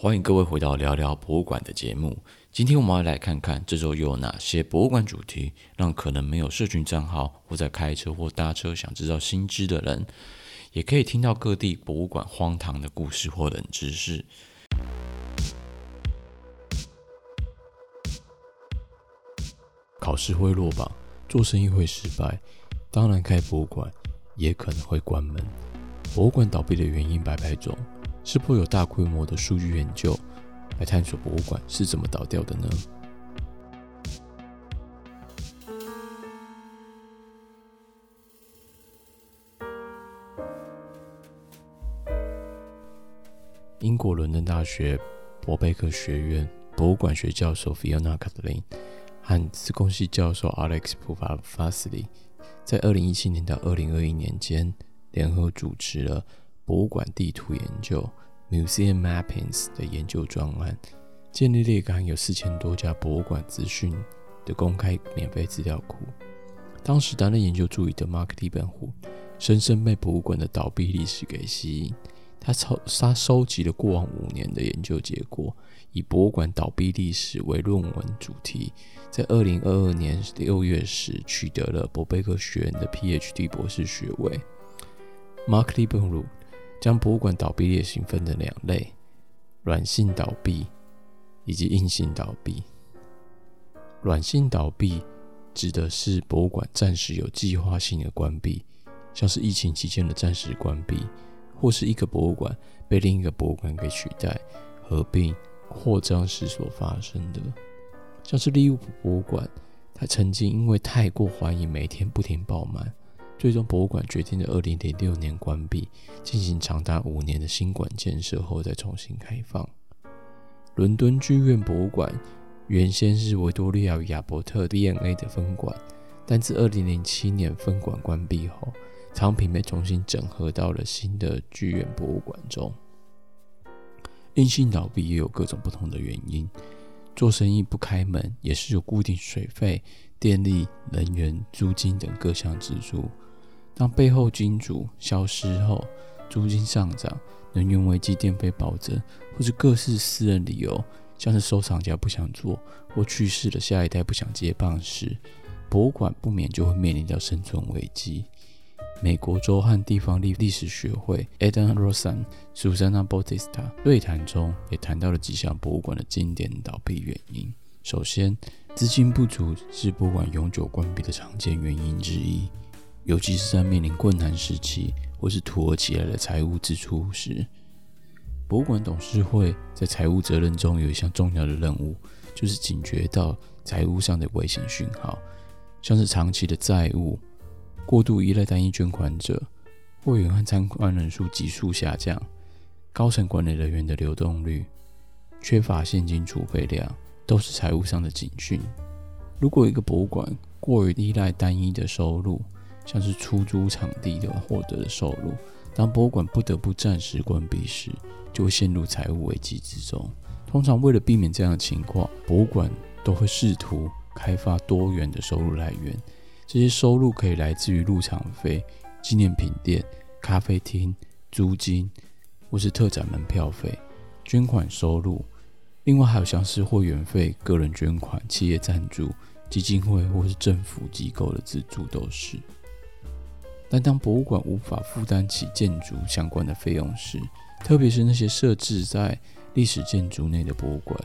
欢迎各位回到聊聊博物馆的节目。今天我们要来看看这周又有哪些博物馆主题，让可能没有社群账号或在开车或搭车想知道新知的人，也可以听到各地博物馆荒唐的故事或冷知识。考试会落榜，做生意会失败，当然开博物馆也可能会关门。博物馆倒闭的原因百百种。是否有大规模的数据研究来探索博物馆是怎么倒掉的呢？英国伦敦大学伯贝克学院博物馆学教授 Fiona Kathleen 和资工系教授 Alex Puvasili 在二零一七年到二零二一年间联合主持了。博物馆地图研究 （Museum Mappings） 的研究专案，建立了一个含有四千多家博物馆资讯的公开免费资料库。当时担任研究助理的 Mark liebenhu 深深被博物馆的倒闭历史给吸引。他收他收集了过往五年的研究结果，以博物馆倒闭历史为论文主题，在二零二二年六月时取得了伯贝克学院的 PhD 博士学位。Mark liebenhu 将博物馆倒闭类型分成两类：软性倒闭以及硬性倒闭。软性倒闭指的是博物馆暂时有计划性的关闭，像是疫情期间的暂时关闭，或是一个博物馆被另一个博物馆给取代、合并、扩张时所发生的。像是利物浦博物馆，它曾经因为太过欢迎，每天不停爆满。最终，博物馆决定在二零零六年关闭，进行长达五年的新馆建设后再重新开放。伦敦剧院博物馆原先是维多利亚与亚伯特 DNA 的分馆，但自二零零七年分馆关闭后，藏品被重新整合到了新的剧院博物馆中。硬性倒闭也有各种不同的原因，做生意不开门也是有固定水费、电力、能源、租金等各项支出。当背后金主消失后，租金上涨、能源危机、电费暴增，或是各式私人理由，像是收藏家不想做或去世了，下一代不想接棒时，博物馆不免就会面临到生存危机。美国州和地方历历史学会 Adam Rosen、Susanna Bautista 对谈中也谈到了几项博物馆的经典倒闭原因。首先，资金不足是博物馆永久关闭的常见原因之一。尤其是在面临困难时期，或是突如其来的财务支出时，博物馆董事会在财务责任中有一项重要的任务，就是警觉到财务上的危险讯号，像是长期的债务、过度依赖单一捐款者、会员和参观人数急速下降、高层管理人员的流动率、缺乏现金储备量，都是财务上的警讯。如果一个博物馆过于依赖单一的收入，像是出租场地的获得的收入，当博物馆不得不暂时关闭时，就会陷入财务危机之中。通常为了避免这样的情况，博物馆都会试图开发多元的收入来源。这些收入可以来自于入场费、纪念品店、咖啡厅、租金，或是特展门票费、捐款收入。另外还有像是会员费、个人捐款、企业赞助、基金会或是政府机构的资助都是。但当博物馆无法负担起建筑相关的费用时，特别是那些设置在历史建筑内的博物馆，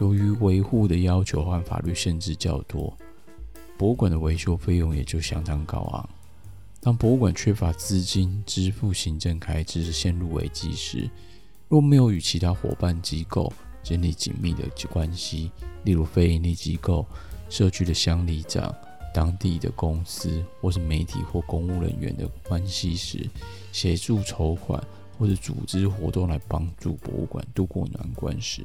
由于维护的要求和法律限制较多，博物馆的维修费用也就相当高昂。当博物馆缺乏资金支付行政开支，陷入危机时，若没有与其他伙伴机构建立紧密的关系，例如非营利机构、社区的乡里长。当地的公司或是媒体或公务人员的关系时，协助筹款或者组织活动来帮助博物馆渡过难关时，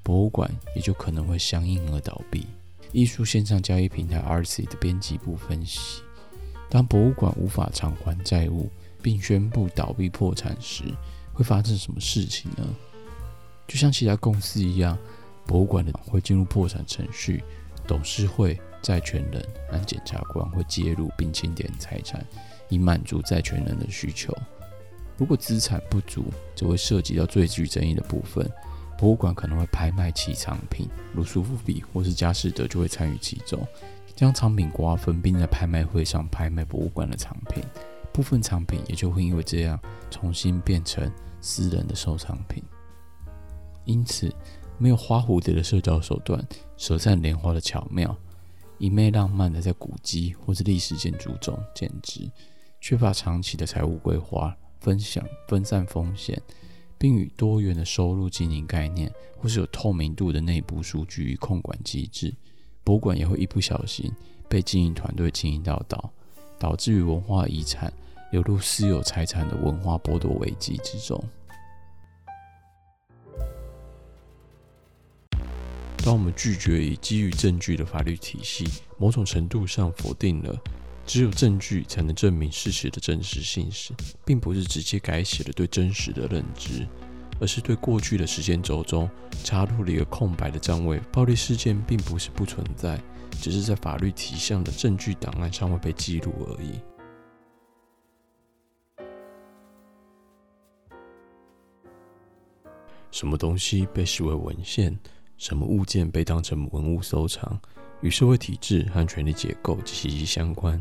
博物馆也就可能会相应而倒闭。艺术线上交易平台 RC 的编辑部分析，当博物馆无法偿还债务并宣布倒闭破产时，会发生什么事情呢？就像其他公司一样，博物馆的会进入破产程序，董事会。债权人和检察官会介入并清点财产，以满足债权人的需求。如果资产不足，则会涉及到最具争议的部分：博物馆可能会拍卖其藏品，如苏富比或是佳士得就会参与其中，将藏品瓜分，并在拍卖会上拍卖博物馆的藏品。部分藏品也就会因为这样重新变成私人的收藏品。因此，没有花蝴蝶的社交手段，舌灿莲花的巧妙，一昧浪漫的在古迹或是历史建筑中简直，缺乏长期的财务规划、分享、分散风险。并与多元的收入经营概念，或是有透明度的内部数据与控管机制，博物馆也会一不小心被经营团队经营到倒，导致于文化遗产流入私有财产的文化剥夺危机之中。当我们拒绝以基于证据的法律体系，某种程度上否定了只有证据才能证明事实的真实性时，并不是直接改写了对真实的认知，而是对过去的时间轴中插入了一个空白的站位。暴力事件并不是不存在，只是在法律体系的证据档案尚未被记录而已。什么东西被视为文献？什么物件被当成文物收藏？与社会体制和权力结构息息相关。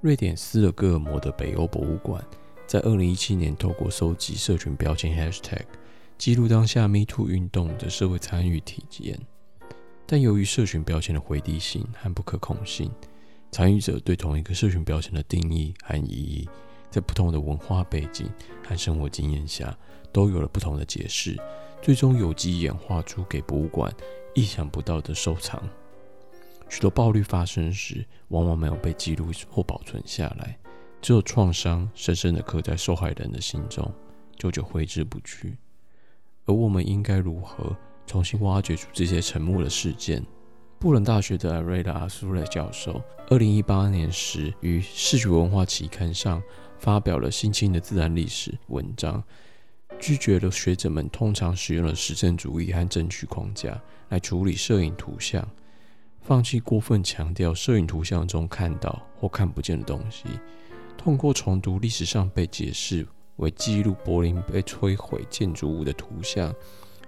瑞典斯德哥尔摩的北欧博物馆在二零一七年透过收集社群标签 Hashtag，记录当下 MeToo 运动的社会参与体验。但由于社群标签的回递性和不可控性，参与者对同一个社群标签的定义和意义，在不同的文化背景和生活经验下，都有了不同的解释，最终有机演化出给博物馆意想不到的收藏。许多暴力发生时，往往没有被记录或保存下来，只有创伤深深地刻在受害人的心中，久久挥之不去。而我们应该如何重新挖掘出这些沉默的事件？布隆大学的艾瑞拉·阿苏雷教授，二零一八年时于《视觉文化》期刊上发表了新兴的自然历史文章，拒绝了学者们通常使用的实证主义和证据框架来处理摄影图像。放弃过分强调摄影图像中看到或看不见的东西，通过重读历史上被解释为记录柏林被摧毁建筑物的图像，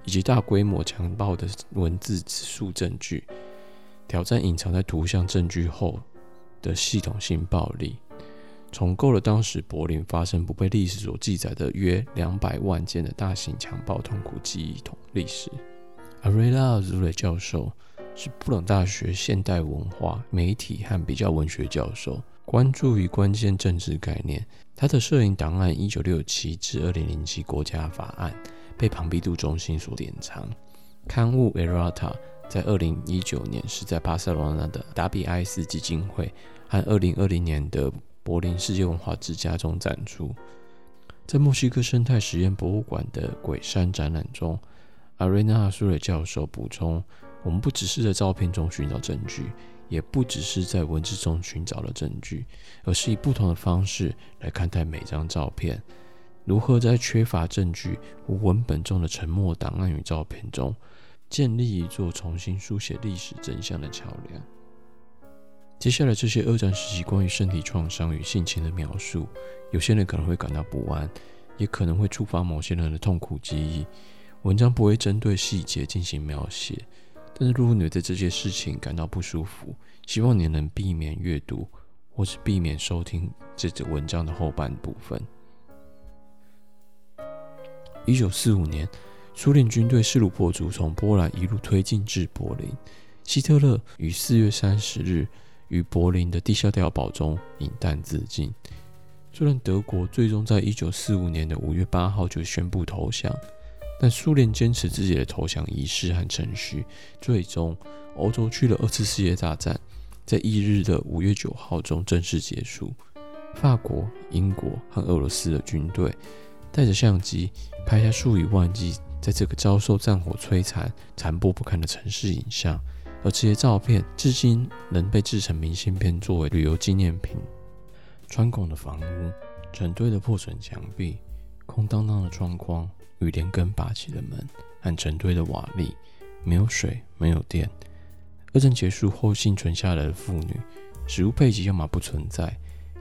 以及大规模强暴的文字指述证据，挑战隐藏在图像证据后的系统性暴力，重构了当时柏林发生不被历史所记载的约两百万件的大型强暴痛苦记忆同历史。阿瑞拉·祖雷教授。是布朗大学现代文化、媒体和比较文学教授，关注于关键政治概念。他的摄影档案，一九六七至二零零七国家法案被庞毕度中心所典藏。刊物《Errata》在二零一九年是在巴塞罗那的达比埃斯基金会和二零二零年的柏林世界文化之家中展出。在墨西哥生态实验博物馆的鬼山展览中，阿瑞娜·苏瑞教授补充。我们不只是在照片中寻找证据，也不只是在文字中寻找了证据，而是以不同的方式来看待每张照片。如何在缺乏证据无文本中的沉默档案与照片中，建立一座重新书写历史真相的桥梁？接下来这些二战时期关于身体创伤与性侵的描述，有些人可能会感到不安，也可能会触发某些人的痛苦记忆。文章不会针对细节进行描写。但是，如果你对这些事情感到不舒服，希望你能避免阅读，或是避免收听这则文章的后半部分。一九四五年，苏联军队势如破竹，从波兰一路推进至柏林。希特勒于四月三十日于柏林的地下碉堡中饮弹自尽。虽然德国最终在一九四五年的五月八号就宣布投降。但苏联坚持自己的投降仪式和程序，最终欧洲区的二次世界大战在翌日的五月九号中正式结束。法国、英国和俄罗斯的军队带着相机拍下数以万计在这个遭受战火摧残、残破不堪的城市影像，而这些照片至今仍被制成明信片作为旅游纪念品。穿孔的房屋、整堆的破损墙壁、空荡荡的窗框。与连根拔起的门和成堆的瓦砾，没有水，没有电。二战结束后幸存下来的妇女，食物配给要么不存在，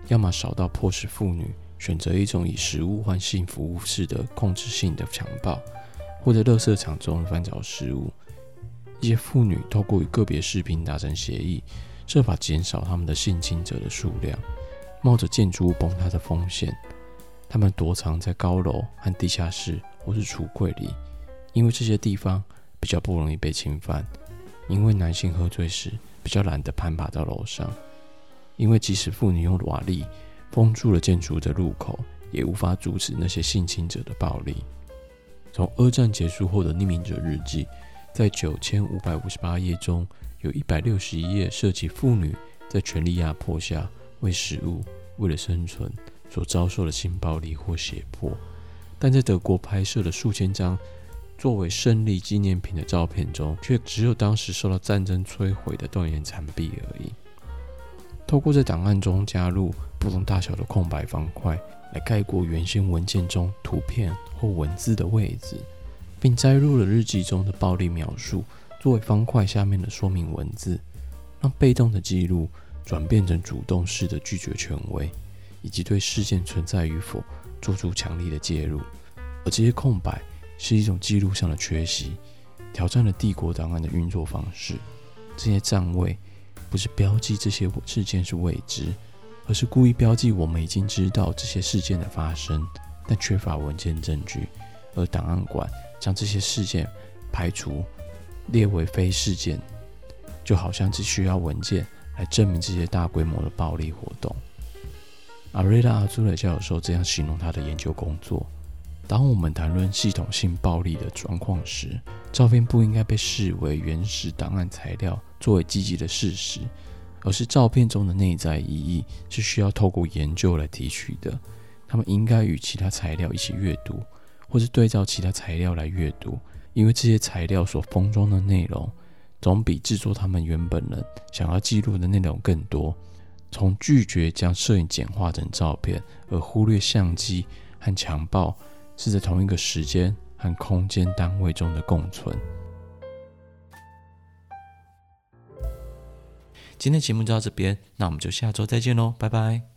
要么少到迫使妇女选择一种以食物换性服务式的控制性的强暴，或者垃圾场中翻找食物。一些妇女透过与个别士兵达成协议，设法减少他们的性侵者的数量，冒着建筑物崩塌的风险，他们躲藏在高楼和地下室或是橱柜里，因为这些地方比较不容易被侵犯。因为男性喝醉时比较懒得攀爬到楼上，因为即使妇女用瓦砾封住了建筑的入口，也无法阻止那些性侵者的暴力。从二战结束后的匿名者日记。在九千五百五十八页中，有一百六十一页涉及妇女在权力压迫下为食物、为了生存所遭受的性暴力或胁迫。但在德国拍摄的数千张作为胜利纪念品的照片中，却只有当时受到战争摧毁的断垣残壁而已。透过在档案中加入不同大小的空白方块，来盖过原先文件中图片或文字的位置。并摘录了日记中的暴力描述，作为方块下面的说明文字，让被动的记录转变成主动式的拒绝权威，以及对事件存在与否做出强力的介入。而这些空白是一种记录上的缺席，挑战了帝国档案的运作方式。这些占位不是标记这些事件是未知，而是故意标记我们已经知道这些事件的发生，但缺乏文件证据，而档案馆。将这些事件排除，列为非事件，就好像只需要文件来证明这些大规模的暴力活动。阿瑞拉·阿朱雷教授这样形容他的研究工作：当我们谈论系统性暴力的状况时，照片不应该被视为原始档案材料作为积极的事实，而是照片中的内在意义是需要透过研究来提取的。他们应该与其他材料一起阅读。或是对照其他材料来阅读，因为这些材料所封装的内容，总比制作他们原本人想要记录的内容更多。从拒绝将摄影简化成照片，而忽略相机和强暴是在同一个时间和空间单位中的共存。今天节目就到这边，那我们就下周再见喽，拜拜。